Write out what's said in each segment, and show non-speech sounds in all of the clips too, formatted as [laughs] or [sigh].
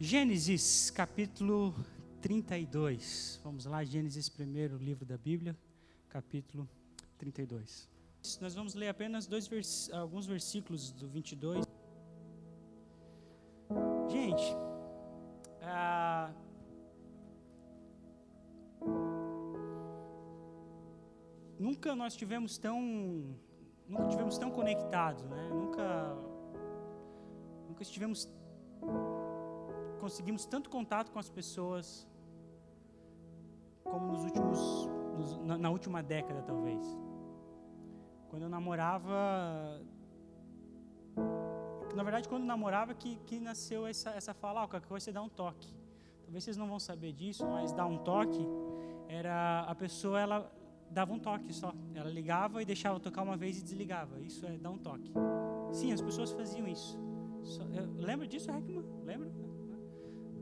Gênesis capítulo 32. Vamos lá, Gênesis, primeiro livro da Bíblia, capítulo 32. Nós vamos ler apenas dois vers alguns versículos do 22. Gente, ah, nunca nós tivemos tão nunca tivemos tão conectados, né? Nunca nunca estivemos conseguimos tanto contato com as pessoas como nos últimos, nos, na, na, última década talvez. Quando eu namorava, na verdade quando eu namorava que, que nasceu essa, essa fala, oh, qualquer coisa você dá um toque. Talvez vocês não vão saber disso, mas dar um toque era a pessoa ela dava um toque só. Ela ligava e deixava tocar uma vez e desligava. Isso é dar um toque. Sim, as pessoas faziam isso. lembra disso, Heckman? Lembra?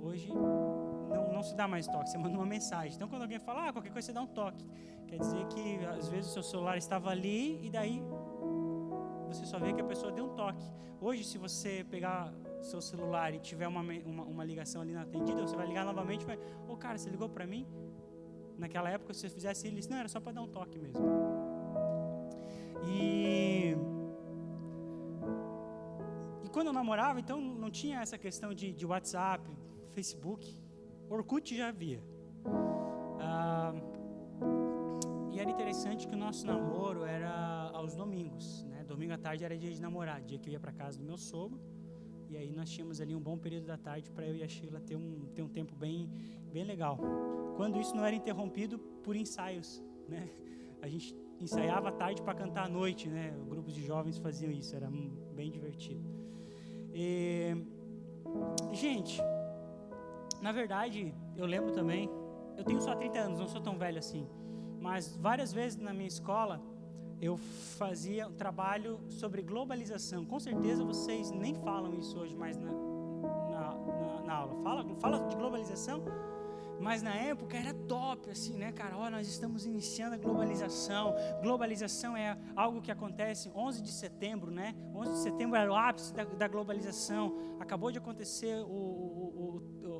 Hoje não, não se dá mais toque, você [laughs] manda uma mensagem. Então quando alguém fala, ah, qualquer coisa você dá um toque. Quer dizer que às vezes o seu celular estava ali e daí você só vê que a pessoa deu um toque. Hoje, se você pegar seu celular e tiver uma, uma, uma ligação ali na atendida, você vai ligar novamente e vai, ô oh, cara, você ligou para mim? Naquela época, se você fizesse isso, não, era só para dar um toque mesmo. E e quando eu namorava, então não tinha essa questão de, de WhatsApp, Facebook. Orkut já havia. Ah, e era interessante que o nosso namoro era aos domingos. Né? Domingo à tarde era dia de namorar, dia que eu ia para casa do meu sogro. E aí nós tínhamos ali um bom período da tarde para eu e a Sheila ter um, ter um tempo bem, bem legal. Quando isso não era interrompido por ensaios. Né? A gente ensaiava à tarde para cantar à noite. Né? Grupos de jovens faziam isso, era bem divertido. E, gente, na verdade, eu lembro também, eu tenho só 30 anos, não sou tão velho assim, mas várias vezes na minha escola eu fazia um trabalho sobre globalização. Com certeza vocês nem falam isso hoje mais na, na, na, na aula. Fala, fala de globalização? Mas na época era top, assim, né, cara? Ó, nós estamos iniciando a globalização. Globalização é algo que acontece 11 de setembro, né? 11 de setembro era o ápice da, da globalização. Acabou de acontecer o, o, o,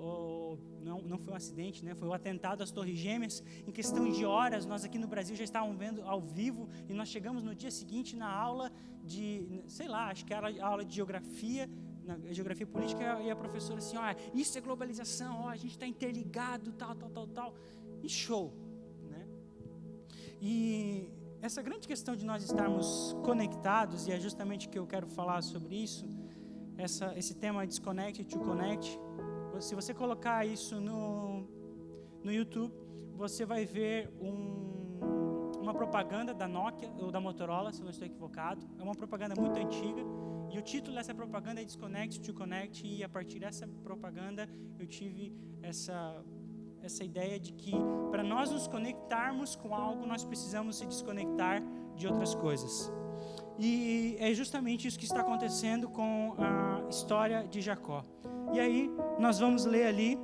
não, não foi um acidente, né? Foi o atentado às Torres Gêmeas. Em questão de horas, nós aqui no Brasil já estávamos vendo ao vivo e nós chegamos no dia seguinte na aula de, sei lá, acho que era a aula de geografia na geografia política e a professora assim, ó, isso é globalização, ó, a gente está interligado, tal, tal, tal, tal, e show, né? E essa grande questão de nós estarmos conectados e é justamente que eu quero falar sobre isso, essa, esse tema Disconnect to Connect. Se você colocar isso no, no YouTube, você vai ver um, uma propaganda da Nokia ou da Motorola, se não estou equivocado. É uma propaganda muito antiga e o título dessa propaganda é Disconnect to Connect, e a partir dessa propaganda eu tive essa, essa ideia de que para nós nos conectarmos com algo, nós precisamos se desconectar de outras coisas. E é justamente isso que está acontecendo com a história de Jacó. E aí, nós vamos ler ali,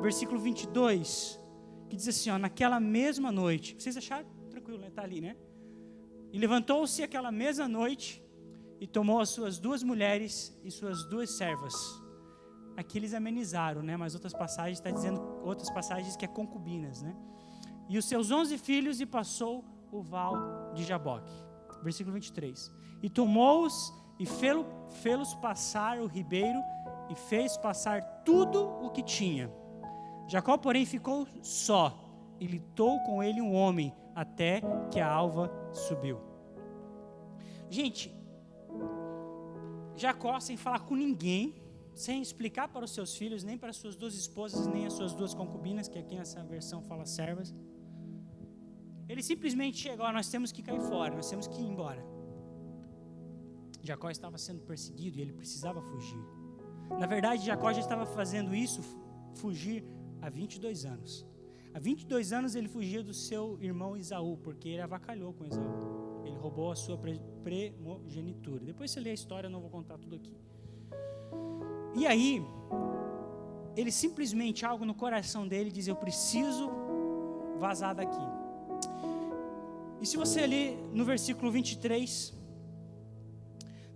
versículo 22, que diz assim: ó, naquela mesma noite, vocês acharam? Tranquilo, está ali, né? E levantou-se aquela mesma noite e tomou as suas duas mulheres e suas duas servas. Aqui eles amenizaram, né? Mas outras passagens está dizendo outras passagens que é concubinas, né? E os seus onze filhos e passou o val de Jaboque. Versículo 23. E tomou-os e fê-los passar o ribeiro e fez passar tudo o que tinha. Jacó, porém, ficou só e lutou com ele um homem até que a alva subiu. Gente, Jacó, sem falar com ninguém, sem explicar para os seus filhos, nem para as suas duas esposas, nem as suas duas concubinas, que aqui nessa versão fala servas, ele simplesmente chegou: nós temos que cair fora, nós temos que ir embora. Jacó estava sendo perseguido e ele precisava fugir. Na verdade, Jacó já estava fazendo isso, fugir, há 22 anos. Há 22 anos ele fugia do seu irmão Isaú, porque ele avacalhou com Isaú. Ele roubou a sua primogenitura. Depois você lê a história, eu não vou contar tudo aqui. E aí, ele simplesmente, algo no coração dele, diz: Eu preciso vazar daqui. E se você ler no versículo 23,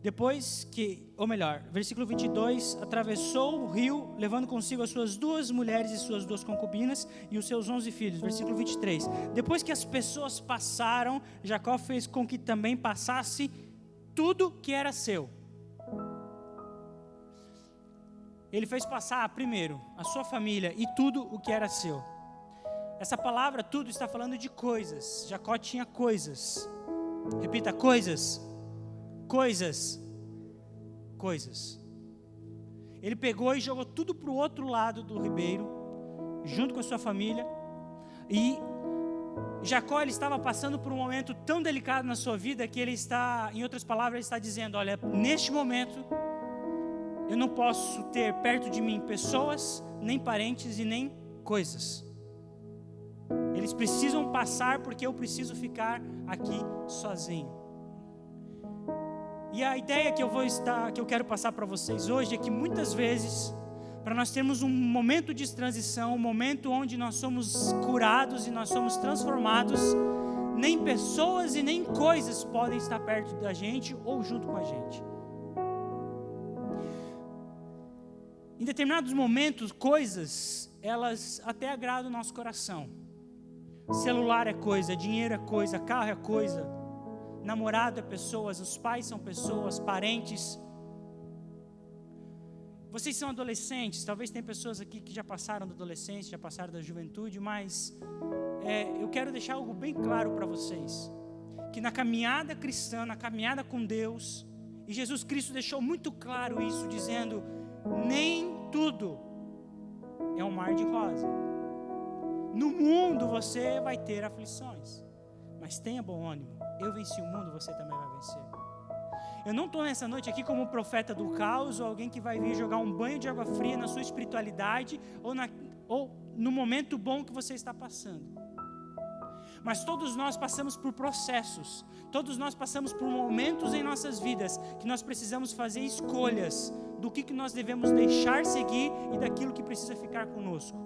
Depois que, ou melhor, versículo 22, atravessou o rio, levando consigo as suas duas mulheres e suas duas concubinas e os seus onze filhos. Versículo 23. Depois que as pessoas passaram, Jacó fez com que também passasse tudo que era seu. Ele fez passar primeiro a sua família e tudo o que era seu. Essa palavra tudo está falando de coisas. Jacó tinha coisas. Repita, coisas coisas. Coisas. Ele pegou e jogou tudo para o outro lado do ribeiro, junto com a sua família. E Jacó ele estava passando por um momento tão delicado na sua vida que ele está, em outras palavras, ele está dizendo: Olha, neste momento, eu não posso ter perto de mim pessoas, nem parentes e nem coisas. Eles precisam passar porque eu preciso ficar aqui sozinho. E a ideia que eu vou estar, que eu quero passar para vocês hoje é que muitas vezes, para nós termos um momento de transição, um momento onde nós somos curados e nós somos transformados, nem pessoas e nem coisas podem estar perto da gente ou junto com a gente. Em determinados momentos, coisas, elas até agradam o nosso coração. Celular é coisa, dinheiro é coisa, carro é coisa, namorado é pessoas, os pais são pessoas, parentes. Vocês são adolescentes, talvez tem pessoas aqui que já passaram da adolescência, já passaram da juventude, mas é, eu quero deixar algo bem claro para vocês: que na caminhada cristã, na caminhada com Deus, e Jesus Cristo deixou muito claro isso, dizendo: nem tudo é um mar de rosa. No mundo você vai ter aflições, mas tenha bom ânimo eu venci o mundo, você também vai vencer. Eu não estou nessa noite aqui como profeta do caos ou alguém que vai vir jogar um banho de água fria na sua espiritualidade ou, na, ou no momento bom que você está passando. Mas todos nós passamos por processos, todos nós passamos por momentos em nossas vidas que nós precisamos fazer escolhas do que, que nós devemos deixar seguir e daquilo que precisa ficar conosco.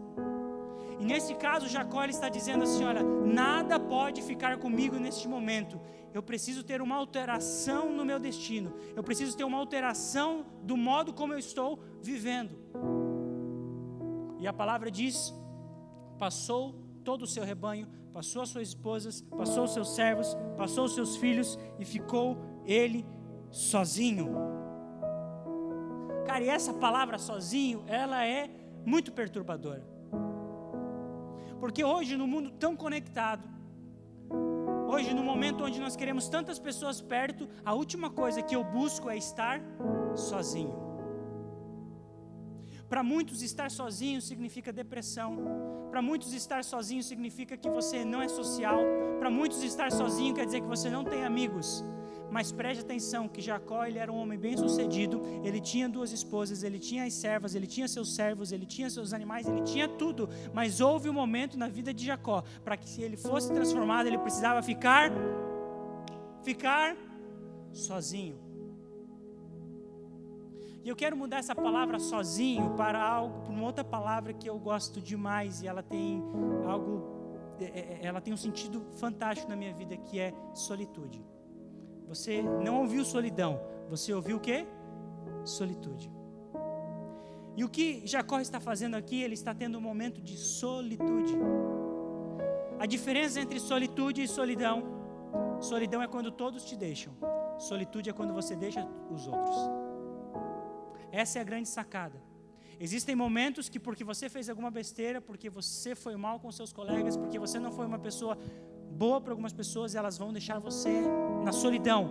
E nesse caso, Jacó está dizendo assim: olha, nada pode ficar comigo neste momento. Eu preciso ter uma alteração no meu destino. Eu preciso ter uma alteração do modo como eu estou vivendo. E a palavra diz: passou todo o seu rebanho, passou as suas esposas, passou os seus servos, passou os seus filhos e ficou ele sozinho. Cara, e essa palavra sozinho, ela é muito perturbadora. Porque hoje, no mundo tão conectado, hoje, no momento onde nós queremos tantas pessoas perto, a última coisa que eu busco é estar sozinho. Para muitos, estar sozinho significa depressão. Para muitos, estar sozinho significa que você não é social. Para muitos, estar sozinho quer dizer que você não tem amigos. Mas preste atenção que Jacó ele era um homem bem sucedido, ele tinha duas esposas, ele tinha as servas, ele tinha seus servos, ele tinha seus animais, ele tinha tudo. Mas houve um momento na vida de Jacó para que se ele fosse transformado, ele precisava ficar ficar sozinho. E eu quero mudar essa palavra sozinho para algo, para uma outra palavra que eu gosto demais e ela tem algo é, é, ela tem um sentido fantástico na minha vida que é solitude. Você não ouviu solidão, você ouviu o que? Solitude. E o que Jacó está fazendo aqui? Ele está tendo um momento de solitude. A diferença entre solitude e solidão: solidão é quando todos te deixam, solitude é quando você deixa os outros. Essa é a grande sacada. Existem momentos que, porque você fez alguma besteira, porque você foi mal com seus colegas, porque você não foi uma pessoa boa para algumas pessoas e elas vão deixar você na solidão,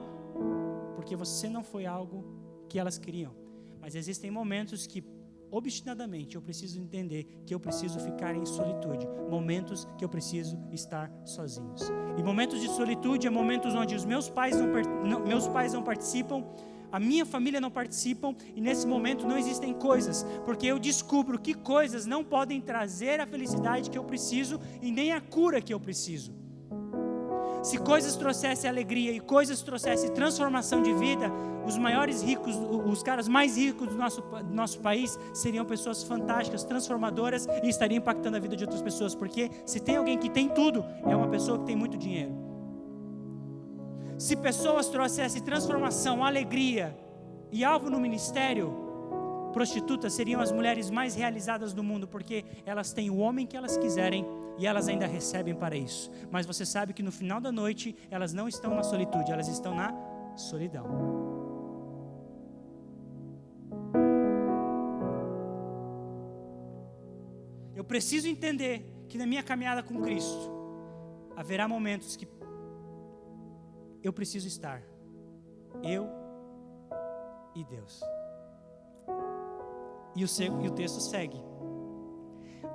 porque você não foi algo que elas queriam. Mas existem momentos que obstinadamente eu preciso entender que eu preciso ficar em solitude, momentos que eu preciso estar sozinhos. E momentos de solitude é momentos onde os meus pais não, não, meus pais não participam, a minha família não participam e nesse momento não existem coisas, porque eu descubro que coisas não podem trazer a felicidade que eu preciso e nem a cura que eu preciso. Se coisas trouxessem alegria e coisas trouxessem transformação de vida, os maiores ricos, os caras mais ricos do nosso, do nosso país seriam pessoas fantásticas, transformadoras e estariam impactando a vida de outras pessoas. Porque se tem alguém que tem tudo, é uma pessoa que tem muito dinheiro. Se pessoas trouxessem transformação, alegria, E alvo no ministério, prostitutas seriam as mulheres mais realizadas do mundo, porque elas têm o homem que elas quiserem e elas ainda recebem para isso. Mas você sabe que no final da noite elas não estão na solitude, elas estão na solidão. Eu preciso entender que na minha caminhada com Cristo haverá momentos que eu preciso estar, eu e Deus. E o, texto segue.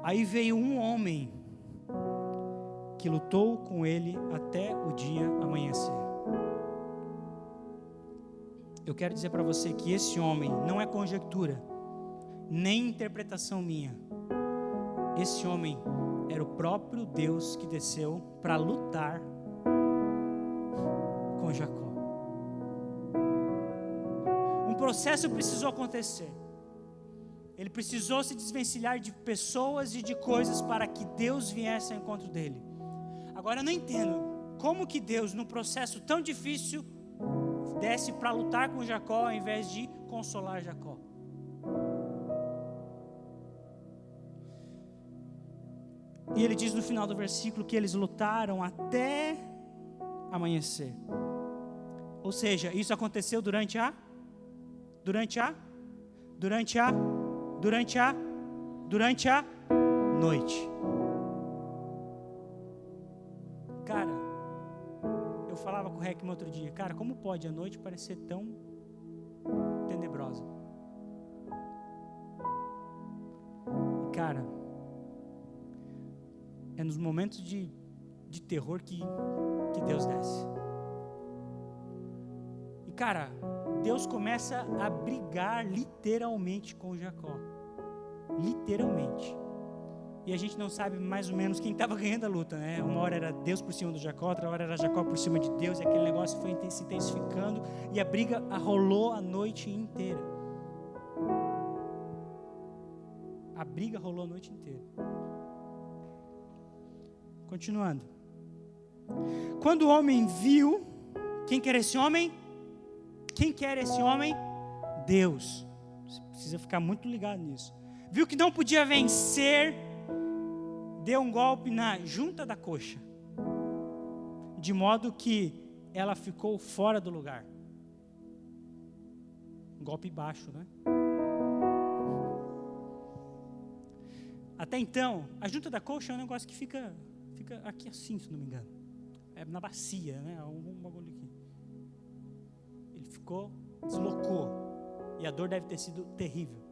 Aí veio um homem que lutou com ele até o dia amanhecer. Eu quero dizer para você que esse homem não é conjectura, nem interpretação minha. Esse homem era o próprio Deus que desceu para lutar com Jacó. Um processo precisou acontecer. Ele precisou se desvencilhar de pessoas e de coisas para que Deus viesse ao encontro dele. Agora eu não entendo como que Deus, num processo tão difícil, desce para lutar com Jacó ao invés de consolar Jacó. E ele diz no final do versículo que eles lutaram até amanhecer. Ou seja, isso aconteceu durante a durante a durante a durante a durante a noite. Cara, eu falava com o no outro dia, cara, como pode a noite parecer tão tenebrosa? Cara, é nos momentos de, de terror que, que Deus desce. E cara, Deus começa a brigar literalmente com Jacó. Literalmente. E a gente não sabe mais ou menos quem estava ganhando a luta, né? Uma hora era Deus por cima do Jacó, outra hora era Jacó por cima de Deus, e aquele negócio foi se intensificando, e a briga rolou a noite inteira. A briga rolou a noite inteira. Continuando. Quando o homem viu, quem quer esse homem? Quem quer esse homem? Deus. Você precisa ficar muito ligado nisso. Viu que não podia vencer, deu um golpe na junta da coxa, de modo que ela ficou fora do lugar. golpe baixo, né? Até então, a junta da coxa é um negócio que fica fica aqui assim, se não me engano. É na bacia, né? Algum bagulho aqui. Ele ficou, deslocou. E a dor deve ter sido terrível.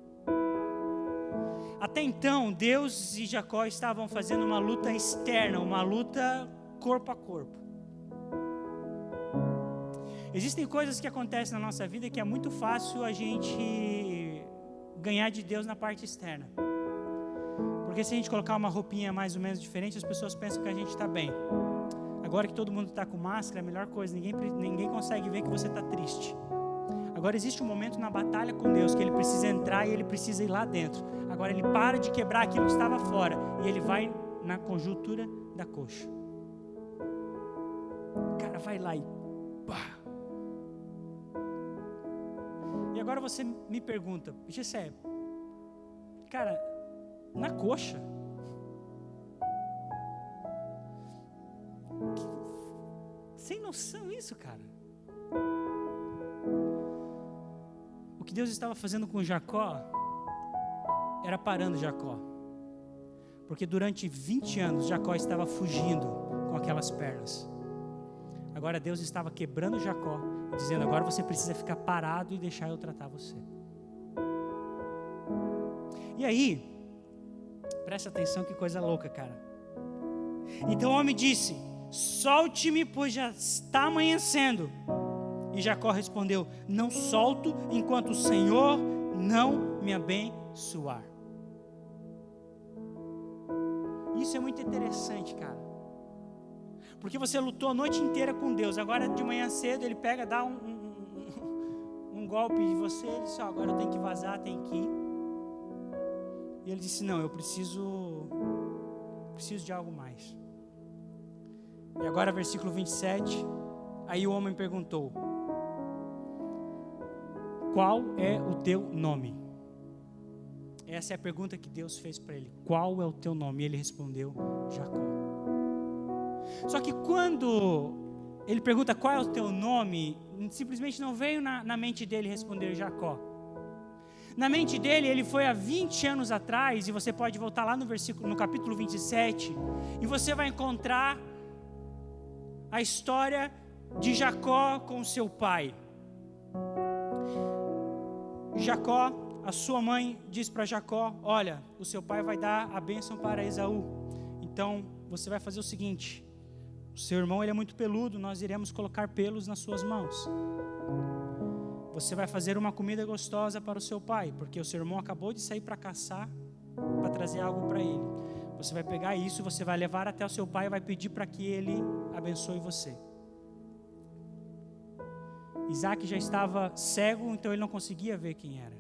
Até então, Deus e Jacó estavam fazendo uma luta externa, uma luta corpo a corpo. Existem coisas que acontecem na nossa vida que é muito fácil a gente ganhar de Deus na parte externa. Porque se a gente colocar uma roupinha mais ou menos diferente, as pessoas pensam que a gente está bem. Agora que todo mundo está com máscara, é a melhor coisa, ninguém, ninguém consegue ver que você está triste. Agora existe um momento na batalha com Deus que ele precisa entrar e ele precisa ir lá dentro. Agora ele para de quebrar aquilo que estava fora e ele vai na conjuntura da coxa. O cara vai lá e pá. E agora você me pergunta, Gessé, cara, na coxa. Sem noção isso, cara. Que Deus estava fazendo com Jacó era parando Jacó. Porque durante 20 anos Jacó estava fugindo com aquelas pernas. Agora Deus estava quebrando Jacó dizendo: agora você precisa ficar parado e deixar eu tratar você. E aí, Presta atenção que coisa louca, cara. Então o homem disse: Solte-me, pois já está amanhecendo. E Jacó respondeu: Não solto enquanto o Senhor não me abençoar. Isso é muito interessante, cara. Porque você lutou a noite inteira com Deus. Agora de manhã cedo ele pega, dá um, um, um, golpe em você. Ele diz: oh, Agora eu tenho que vazar, tenho que ir. E ele disse: Não, eu preciso, preciso de algo mais. E agora, versículo 27. Aí o homem perguntou: Qual é o teu nome? Essa é a pergunta que Deus fez para ele. Qual é o teu nome? E ele respondeu: Jacó. Só que quando ele pergunta qual é o teu nome, simplesmente não veio na, na mente dele responder Jacó. Na mente dele, ele foi há 20 anos atrás, e você pode voltar lá no versículo, no capítulo 27, e você vai encontrar a história de Jacó com seu pai. Jacó, a sua mãe diz para Jacó: Olha, o seu pai vai dar a bênção para Esaú. Então você vai fazer o seguinte: o seu irmão ele é muito peludo, nós iremos colocar pelos nas suas mãos. Você vai fazer uma comida gostosa para o seu pai, porque o seu irmão acabou de sair para caçar, para trazer algo para ele. Você vai pegar isso, você vai levar até o seu pai e vai pedir para que ele abençoe você. Isaac já estava cego, então ele não conseguia ver quem era.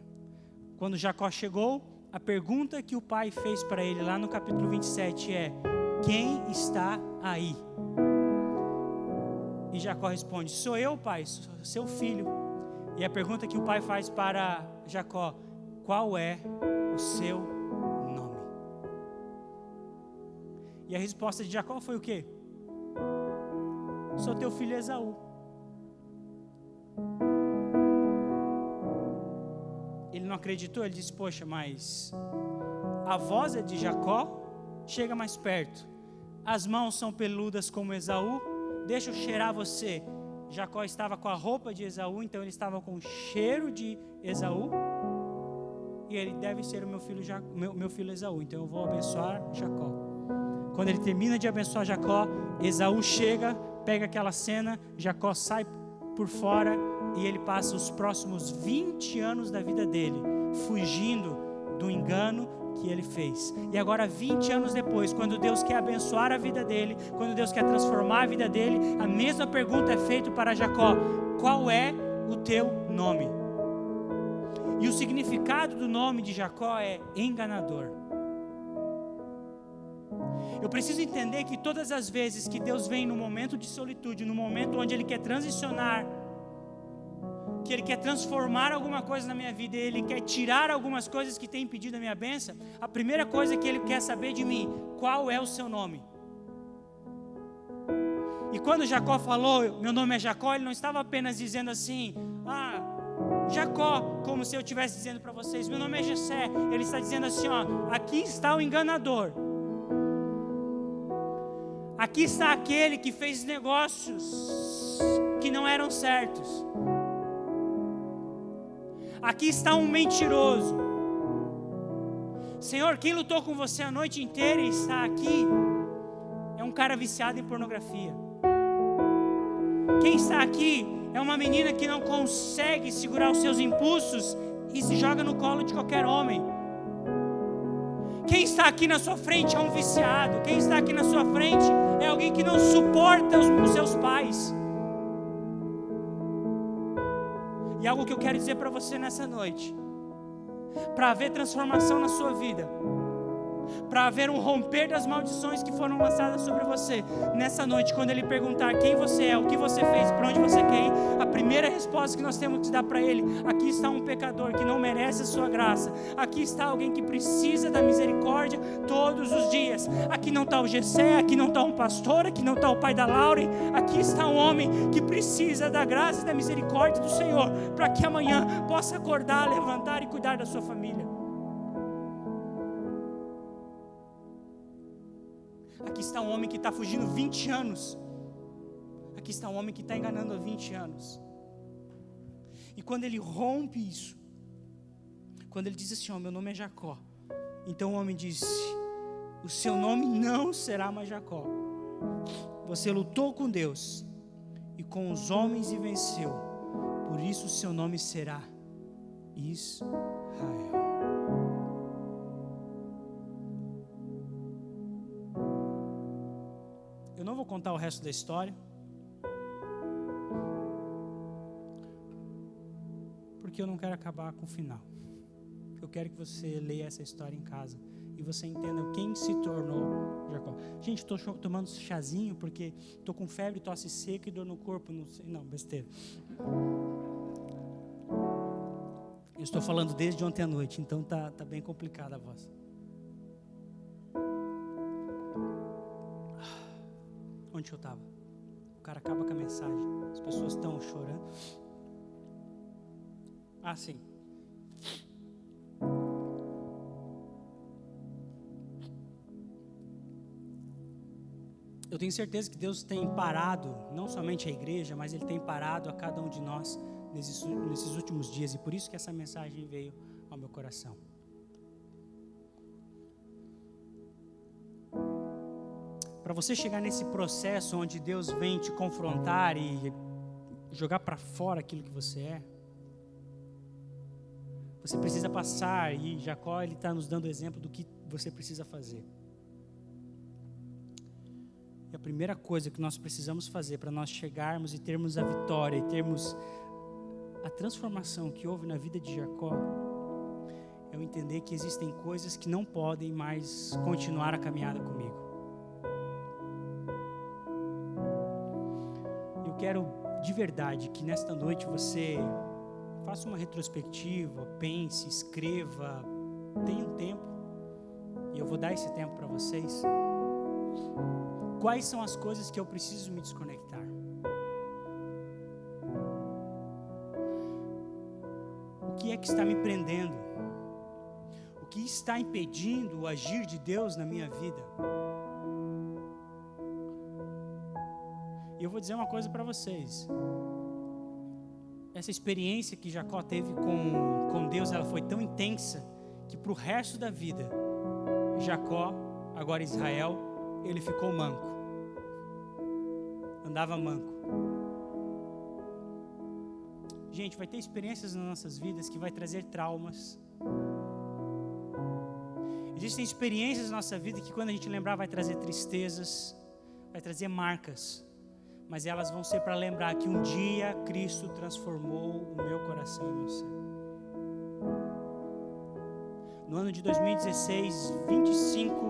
Quando Jacó chegou, a pergunta que o pai fez para ele lá no capítulo 27 é: Quem está aí? E Jacó responde: Sou eu, pai, sou seu filho. E a pergunta que o pai faz para Jacó: Qual é o seu nome? E a resposta de Jacó foi o quê? Sou teu filho Esaú. Acreditou, ele disse: Poxa, mas a voz é de Jacó, chega mais perto. As mãos são peludas como Esaú, deixa eu cheirar você. Jacó estava com a roupa de Esaú, então ele estava com o cheiro de Esaú. E ele deve ser o meu filho, meu, meu filho Esaú, então eu vou abençoar Jacó. Quando ele termina de abençoar Jacó, Esaú chega, pega aquela cena, Jacó sai por fora e ele passa os próximos 20 anos da vida dele fugindo do engano, que ele fez. E agora, 20 anos depois, quando Deus quer abençoar a vida dele, quando Deus quer transformar a vida dele, a mesma pergunta é feita para Jacó: Qual é o teu nome? E o significado do nome de Jacó é enganador. Eu preciso entender que todas as vezes que Deus vem no momento de solitude, no momento onde Ele quer transicionar que Ele quer transformar alguma coisa na minha vida, Ele quer tirar algumas coisas que têm impedido a minha bênção, a primeira coisa que Ele quer saber de mim, qual é o seu nome? E quando Jacó falou, meu nome é Jacó, ele não estava apenas dizendo assim, ah, Jacó, como se eu estivesse dizendo para vocês, meu nome é Jessé. Ele está dizendo assim, ó, aqui está o enganador. Aqui está aquele que fez negócios que não eram certos. Aqui está um mentiroso. Senhor, quem lutou com você a noite inteira e está aqui é um cara viciado em pornografia. Quem está aqui é uma menina que não consegue segurar os seus impulsos e se joga no colo de qualquer homem. Quem está aqui na sua frente é um viciado. Quem está aqui na sua frente é alguém que não suporta os, seus pais. E algo que eu quero dizer para você nessa noite, para haver transformação na sua vida, para haver um romper das maldições que foram lançadas sobre você. Nessa noite, quando ele perguntar quem você é, o que você fez, para onde você quer ir, a primeira resposta que nós temos que dar para ele: aqui está um pecador que não merece a sua graça. Aqui está alguém que precisa da misericórdia todos os dias. Aqui não está o Gessé, aqui não está um pastor, aqui não está o pai da Laure. Aqui está um homem que precisa da graça e da misericórdia do Senhor, para que amanhã possa acordar, levantar e cuidar da sua família. Aqui está um homem que está fugindo 20 anos. Aqui está um homem que está enganando há 20 anos. E quando ele rompe isso, quando ele diz assim: Ó, meu nome é Jacó. Então o homem disse: O seu nome não será mais Jacó. Você lutou com Deus e com os homens e venceu. Por isso o seu nome será Israel. Contar o resto da história. Porque eu não quero acabar com o final. Eu quero que você leia essa história em casa e você entenda quem se tornou Jacó. Gente, estou tomando chazinho porque estou com febre, tosse seca e dor no corpo. Não, sei, não besteira. estou falando desde ontem à noite, então tá, tá bem complicada a voz. Onde eu estava? O cara acaba com a mensagem. As pessoas estão chorando. Ah, sim. Eu tenho certeza que Deus tem parado, não somente a igreja, mas Ele tem parado a cada um de nós nesses, nesses últimos dias, e por isso que essa mensagem veio ao meu coração. Para você chegar nesse processo onde Deus vem te confrontar e jogar para fora aquilo que você é, você precisa passar, e Jacó ele está nos dando exemplo do que você precisa fazer. E a primeira coisa que nós precisamos fazer para nós chegarmos e termos a vitória e termos a transformação que houve na vida de Jacó é eu entender que existem coisas que não podem mais continuar a caminhada comigo. Quero de verdade que nesta noite você faça uma retrospectiva, pense, escreva, tenha um tempo, e eu vou dar esse tempo para vocês Quais são as coisas que eu preciso me desconectar? O que é que está me prendendo? O que está impedindo o agir de Deus na minha vida? Eu vou dizer uma coisa para vocês. Essa experiência que Jacó teve com, com Deus, ela foi tão intensa que para o resto da vida, Jacó, agora Israel, ele ficou manco. Andava manco. Gente, vai ter experiências nas nossas vidas que vai trazer traumas. Existem experiências na nossa vida que quando a gente lembrar vai trazer tristezas, vai trazer marcas, mas elas vão ser para lembrar que um dia Cristo transformou o meu coração e o ser. No ano de 2016, 25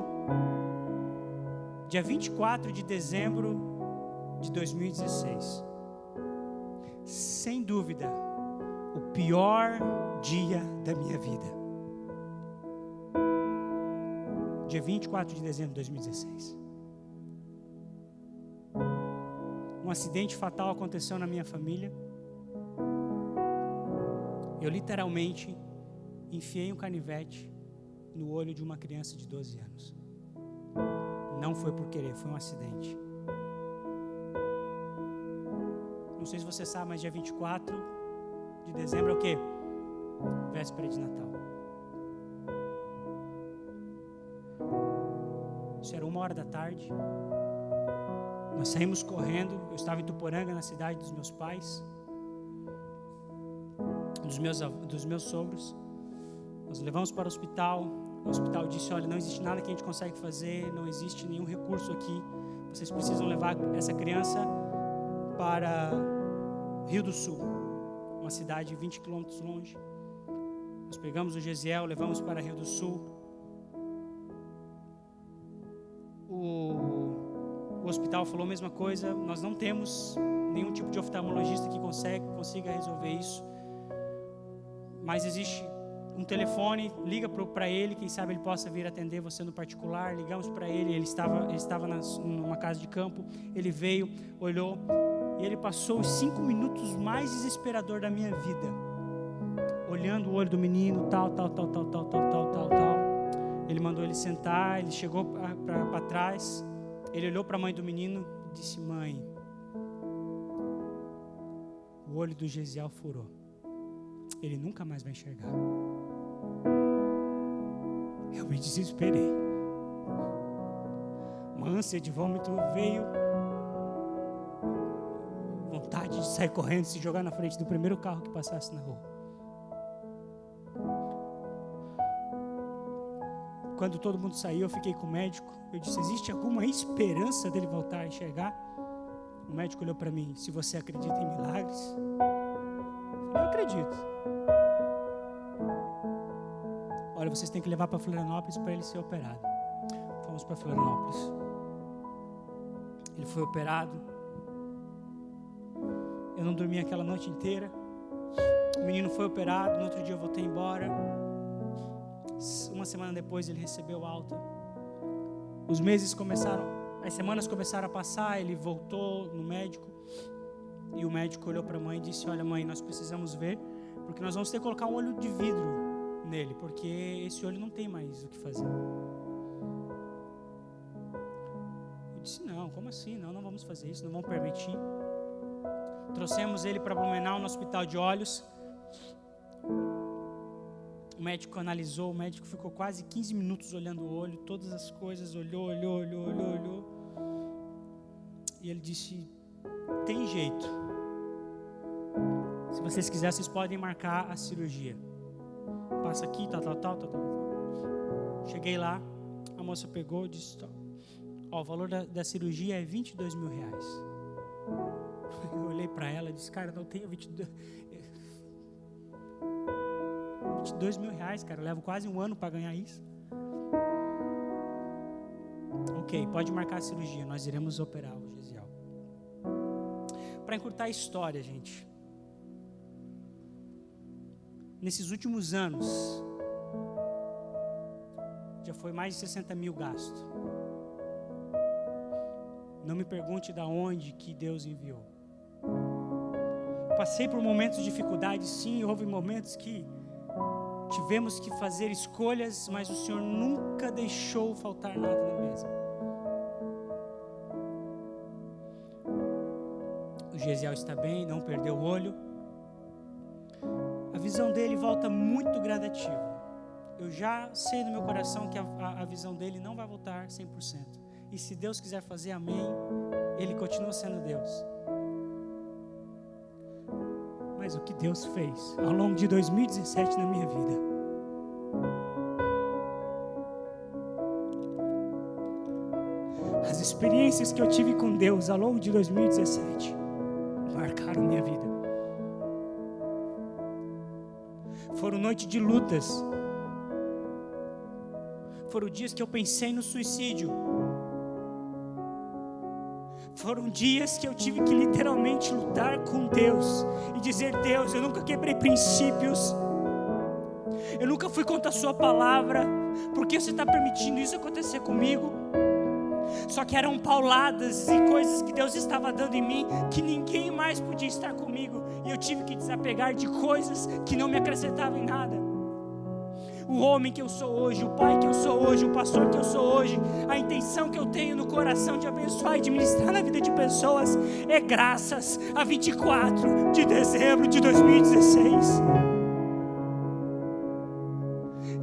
dia 24 de dezembro de 2016. Sem dúvida, o pior dia da minha vida. Dia 24 de dezembro de 2016. Um acidente fatal aconteceu na minha família. Eu literalmente enfiei um canivete no olho de uma criança de 12 anos. Não foi por querer, foi um acidente. Não sei se você sabe, mas dia 24 de dezembro é o quê? Véspera de Natal. Isso era uma hora da tarde. Nós saímos correndo. Eu estava em Tuporanga, na cidade dos meus pais, dos meus, dos meus sogros. Nós levamos para o hospital. O hospital disse: Olha, não existe nada que a gente consegue fazer, não existe nenhum recurso aqui. Vocês precisam levar essa criança para Rio do Sul, uma cidade 20 quilômetros longe. Nós pegamos o Gesiel, levamos para Rio do Sul. O, o hospital falou a mesma coisa. Nós não temos nenhum tipo de oftalmologista que consegue, consiga resolver isso. Mas existe um telefone, liga para ele, quem sabe ele possa vir atender você no particular. Ligamos para ele, ele estava, ele estava nas, numa casa de campo, ele veio, olhou e ele passou os cinco minutos mais desesperador da minha vida, olhando o olho do menino, tal, tal, tal, tal, tal, tal, tal, tal, tal. Ele mandou ele sentar, ele chegou para trás, ele olhou para a mãe do menino e disse: Mãe, o olho do Gesiel furou ele nunca mais vai enxergar. Eu me desesperei. Uma ânsia de vômito veio. Vontade de sair correndo, se jogar na frente do primeiro carro que passasse na rua. Quando todo mundo saiu, eu fiquei com o médico. Eu disse: Existe alguma esperança dele voltar a enxergar? O médico olhou para mim: Se você acredita em milagres, eu acredito. Olha, vocês têm que levar para Florianópolis para ele ser operado. Fomos para Florianópolis. Ele foi operado. Eu não dormi aquela noite inteira. O menino foi operado, no outro dia eu voltei embora. Uma semana depois ele recebeu alta. Os meses começaram, as semanas começaram a passar, ele voltou no médico. E o médico olhou para a mãe e disse: Olha, mãe, nós precisamos ver, porque nós vamos ter que colocar um olho de vidro nele, porque esse olho não tem mais o que fazer. Eu disse: Não, como assim? Não, não vamos fazer isso, não vamos permitir. Trouxemos ele para Blumenau no hospital de olhos. O médico analisou, o médico ficou quase 15 minutos olhando o olho, todas as coisas, olhou, olhou, olhou, olhou, olhou. E ele disse: tem jeito. Se vocês quiserem, vocês podem marcar a cirurgia. Passa aqui, tal, tal, tal, tal, tal. Cheguei lá, a moça pegou e disse: Ó, o valor da, da cirurgia é 22 mil reais. [laughs] Eu olhei para ela e disse: Cara, não tenho 22. 22 mil reais, cara. Eu levo quase um ano para ganhar isso. Ok, pode marcar a cirurgia. Nós iremos operar o Gesiel. Para encurtar a história, gente. Nesses últimos anos, já foi mais de 60 mil gasto. Não me pergunte da onde que Deus enviou. Passei por momentos de dificuldade, sim, houve momentos que tivemos que fazer escolhas, mas o Senhor nunca deixou faltar nada na mesa. O Gesiel está bem, não perdeu o olho. A visão dele volta muito gradativa. Eu já sei no meu coração que a, a, a visão dele não vai voltar 100%. E se Deus quiser fazer, amém, ele continua sendo Deus. O que Deus fez ao longo de 2017 na minha vida experiências que eu tive com Deus ao longo de 2017 marcaram minha vida. Foram noites de lutas. Foram dias que eu pensei no suicídio. Foram dias que eu tive que literalmente lutar com Deus e dizer: Deus, eu nunca quebrei princípios. Eu nunca fui contra a Sua palavra. Por que você está permitindo isso acontecer comigo? Só que eram pauladas e coisas que Deus estava dando em mim que ninguém mais podia estar comigo. E eu tive que desapegar de coisas que não me acrescentavam em nada. O homem que eu sou hoje, o pai que eu sou hoje, o pastor que eu sou hoje, a intenção que eu tenho no coração de abençoar e de ministrar na vida de pessoas é graças a 24 de dezembro de 2016.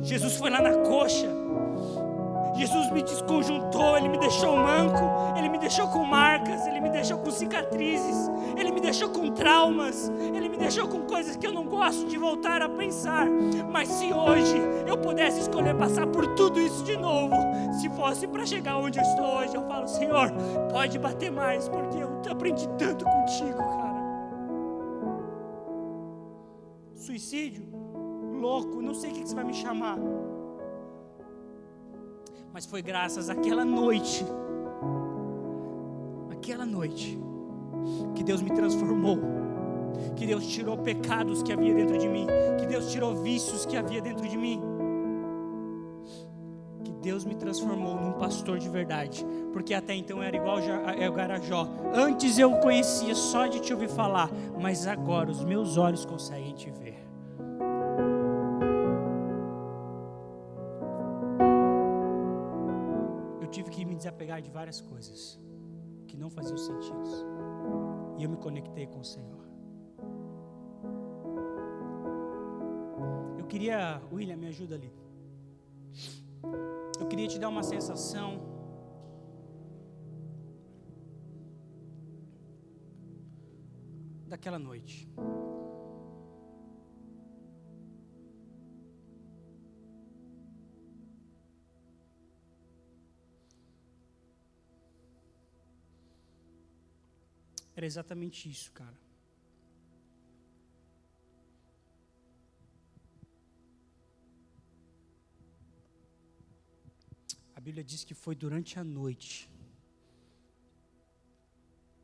Jesus foi lá na coxa Jesus me desconjuntou, Ele me deixou manco, Ele me deixou com marcas, cicatrizes, Ele me deixou com traumas, Ele me deixou com coisas que eu não gosto de voltar a pensar. Mas se hoje eu pudesse escolher passar por tudo isso de novo, se fosse para chegar onde eu estou hoje, eu falo, Senhor, pode bater mais, porque eu aprendi tanto contigo, cara. Suicídio, louco, não sei o que você vai me chamar. Mas foi graças àquela noite, aquela noite, que Deus me transformou, que Deus tirou pecados que havia dentro de mim, que Deus tirou vícios que havia dentro de mim, que Deus me transformou num pastor de verdade, porque até então eu era igual ao Garajó. Antes eu conhecia só de te ouvir falar, mas agora os meus olhos conseguem te ver. desapegar de várias coisas que não faziam sentido. E eu me conectei com o Senhor. Eu queria, William, me ajuda ali. Eu queria te dar uma sensação daquela noite. Era exatamente isso, cara. A Bíblia diz que foi durante a noite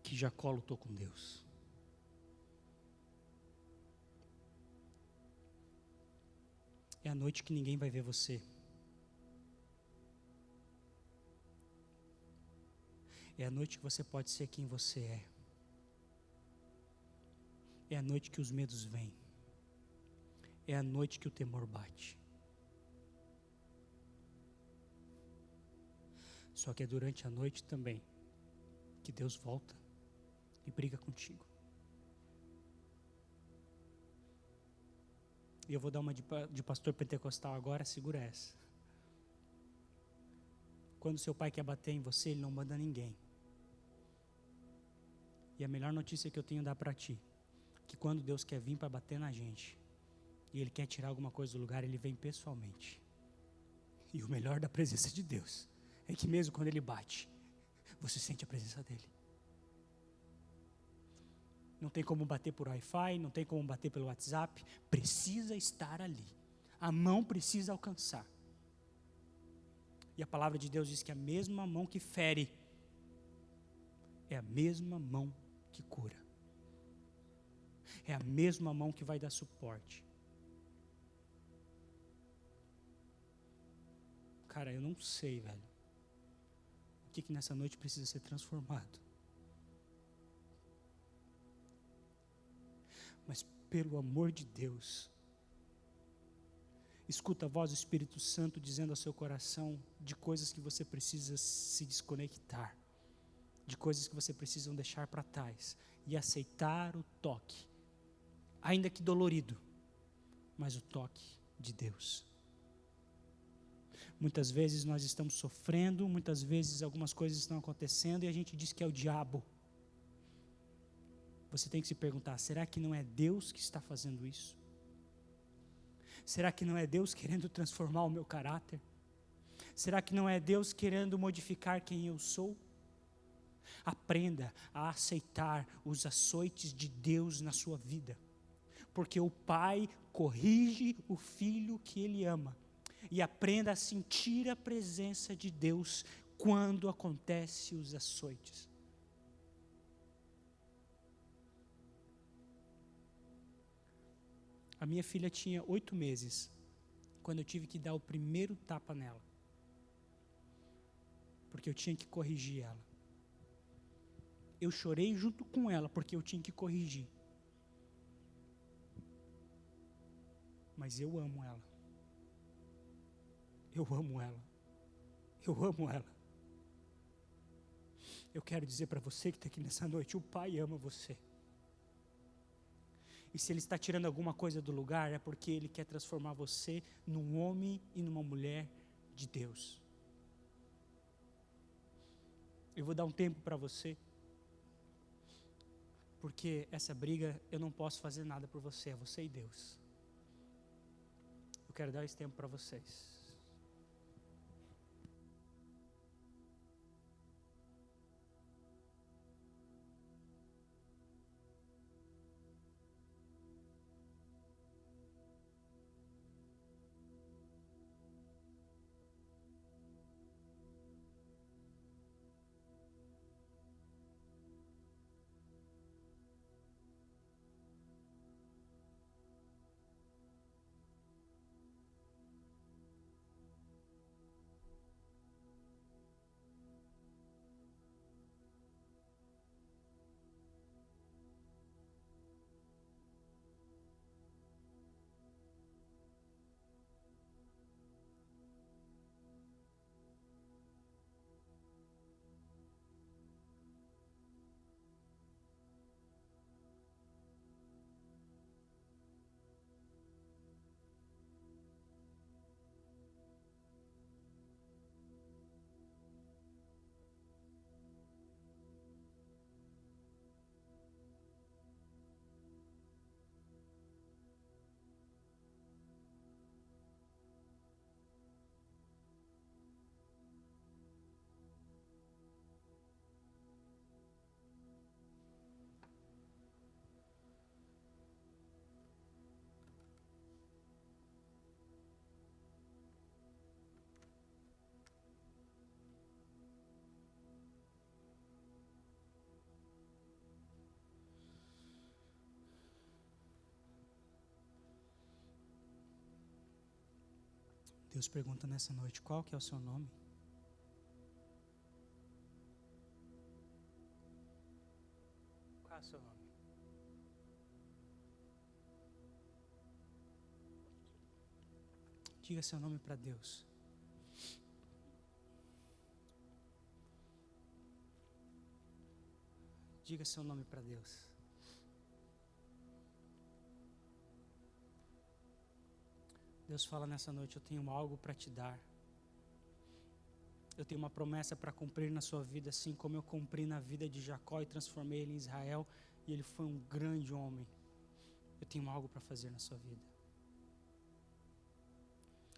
que Jacó lutou com Deus. É a noite que ninguém vai ver você. É a noite que você pode ser quem você é. É a noite que os medos vêm. É a noite que o temor bate. Só que é durante a noite também que Deus volta e briga contigo. E eu vou dar uma de, de pastor pentecostal agora, segura essa. Quando seu pai quer bater em você, ele não manda ninguém. E a melhor notícia que eu tenho dar para ti, que quando Deus quer vir para bater na gente, e Ele quer tirar alguma coisa do lugar, Ele vem pessoalmente. E o melhor da presença de Deus é que mesmo quando Ele bate, você sente a presença dEle. Não tem como bater por Wi-Fi, não tem como bater pelo WhatsApp, precisa estar ali. A mão precisa alcançar. E a palavra de Deus diz que a mesma mão que fere é a mesma mão que cura. É a mesma mão que vai dar suporte. Cara, eu não sei, velho. O que, que nessa noite precisa ser transformado. Mas pelo amor de Deus, escuta a voz do Espírito Santo dizendo ao seu coração de coisas que você precisa se desconectar, de coisas que você precisa deixar para trás e aceitar o toque, ainda que dolorido, mas o toque de Deus. Muitas vezes nós estamos sofrendo, muitas vezes algumas coisas estão acontecendo e a gente diz que é o diabo. Você tem que se perguntar: será que não é Deus que está fazendo isso? Será que não é Deus querendo transformar o meu caráter? Será que não é Deus querendo modificar quem eu sou? Aprenda a aceitar os açoites de Deus na sua vida, porque o Pai corrige o filho que ele ama, e aprenda a sentir a presença de Deus quando acontece os açoites. A minha filha tinha oito meses quando eu tive que dar o primeiro tapa nela, porque eu tinha que corrigir ela eu chorei junto com ela, porque eu tinha que corrigir. Mas eu amo ela. Eu amo ela. Eu amo ela. Eu quero dizer para você que está aqui nessa noite: o Pai ama você. E se Ele está tirando alguma coisa do lugar, é porque Ele quer transformar você num homem e numa mulher de Deus. Eu vou dar um tempo para você porque essa briga eu não posso fazer nada por você, é você e Deus. Quero dar esse tempo para vocês. Deus pergunta nessa noite: qual que é o seu nome? Qual é o seu nome? Diga seu nome para Deus. Diga seu nome para Deus. Deus fala nessa noite: Eu tenho algo para te dar. Eu tenho uma promessa para cumprir na sua vida, assim como eu cumpri na vida de Jacó e transformei ele em Israel, e ele foi um grande homem. Eu tenho algo para fazer na sua vida.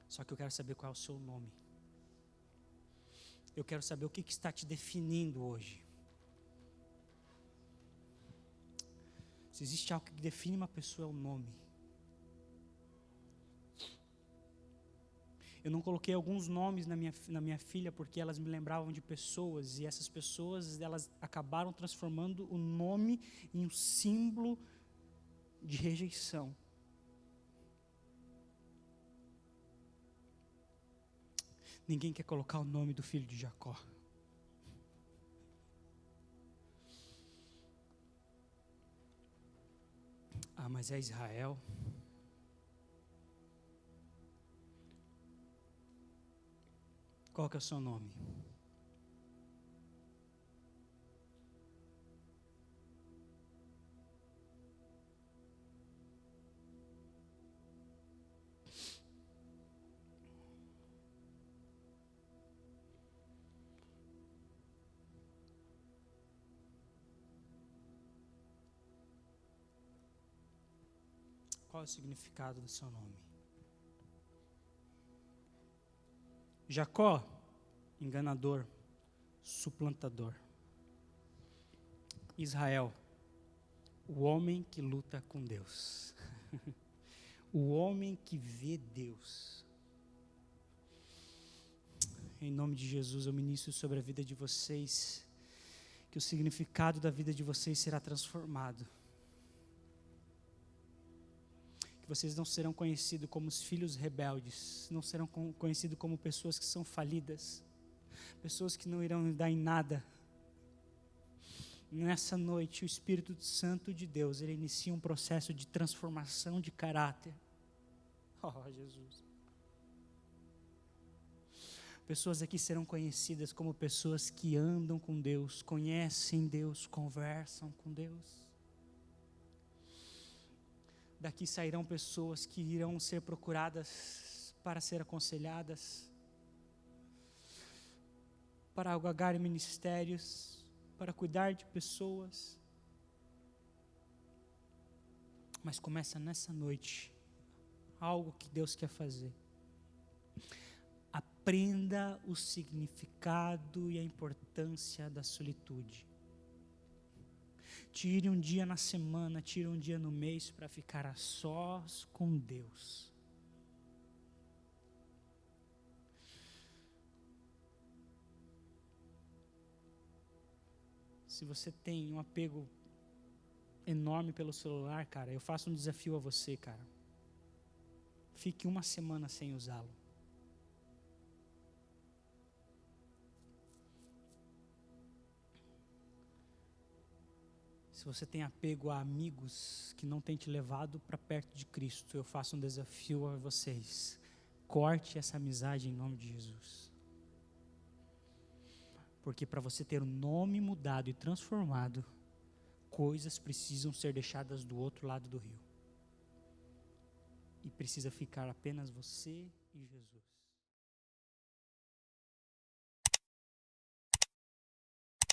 Só que eu quero saber qual é o seu nome. Eu quero saber o que, que está te definindo hoje. Se existe algo que define uma pessoa, é o nome. Eu não coloquei alguns nomes na minha, na minha filha porque elas me lembravam de pessoas e essas pessoas elas acabaram transformando o nome em um símbolo de rejeição. Ninguém quer colocar o nome do filho de Jacó. Ah, mas é Israel. Qual que é o seu nome? Qual é o significado do seu nome? Jacó, enganador, suplantador. Israel, o homem que luta com Deus. [laughs] o homem que vê Deus. Em nome de Jesus, eu ministro sobre a vida de vocês, que o significado da vida de vocês será transformado vocês não serão conhecidos como os filhos rebeldes, não serão conhecidos como pessoas que são falidas, pessoas que não irão dar em nada. Nessa noite, o Espírito Santo de Deus, ele inicia um processo de transformação de caráter. [laughs] Oh, Jesus. Pessoas aqui serão conhecidas como pessoas que andam com Deus, conhecem Deus, conversam com Deus. Daqui sairão pessoas que irão ser procuradas para ser aconselhadas, para algagar ministérios, para cuidar de pessoas. Mas começa nessa noite algo que Deus quer fazer. Aprenda o significado e a importância da solitude. Tire um dia na semana, tire um dia no mês para ficar a sós com Deus. Se você tem um apego enorme pelo celular, cara, eu faço um desafio a você, cara. Fique uma semana sem usá-lo. Se você tem apego a amigos que não têm te levado para perto de Cristo, eu faço um desafio a vocês. Corte essa amizade em nome de Jesus. Porque para você ter o nome mudado e transformado, coisas precisam ser deixadas do outro lado do rio. E precisa ficar apenas você e Jesus.